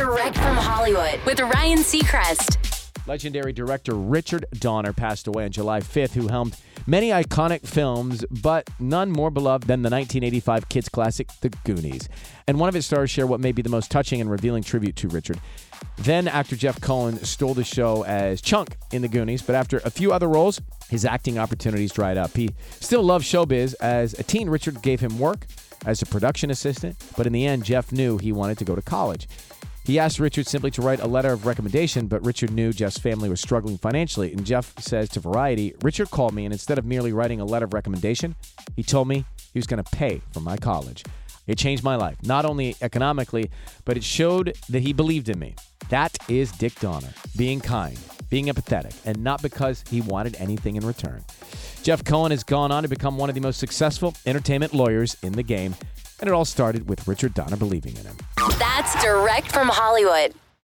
Direct from Hollywood with Ryan Seacrest. Legendary director Richard Donner passed away on July 5th, who helmed many iconic films, but none more beloved than the 1985 kids classic, The Goonies. And one of its stars share what may be the most touching and revealing tribute to Richard. Then actor Jeff Cohen stole the show as Chunk in The Goonies, but after a few other roles, his acting opportunities dried up. He still loved showbiz. As a teen, Richard gave him work as a production assistant, but in the end, Jeff knew he wanted to go to college. He asked Richard simply to write a letter of recommendation, but Richard knew Jeff's family was struggling financially. And Jeff says to Variety, Richard called me, and instead of merely writing a letter of recommendation, he told me he was going to pay for my college. It changed my life, not only economically, but it showed that he believed in me. That is Dick Donner, being kind, being empathetic, and not because he wanted anything in return. Jeff Cohen has gone on to become one of the most successful entertainment lawyers in the game, and it all started with Richard Donner believing in him. That's direct from Hollywood.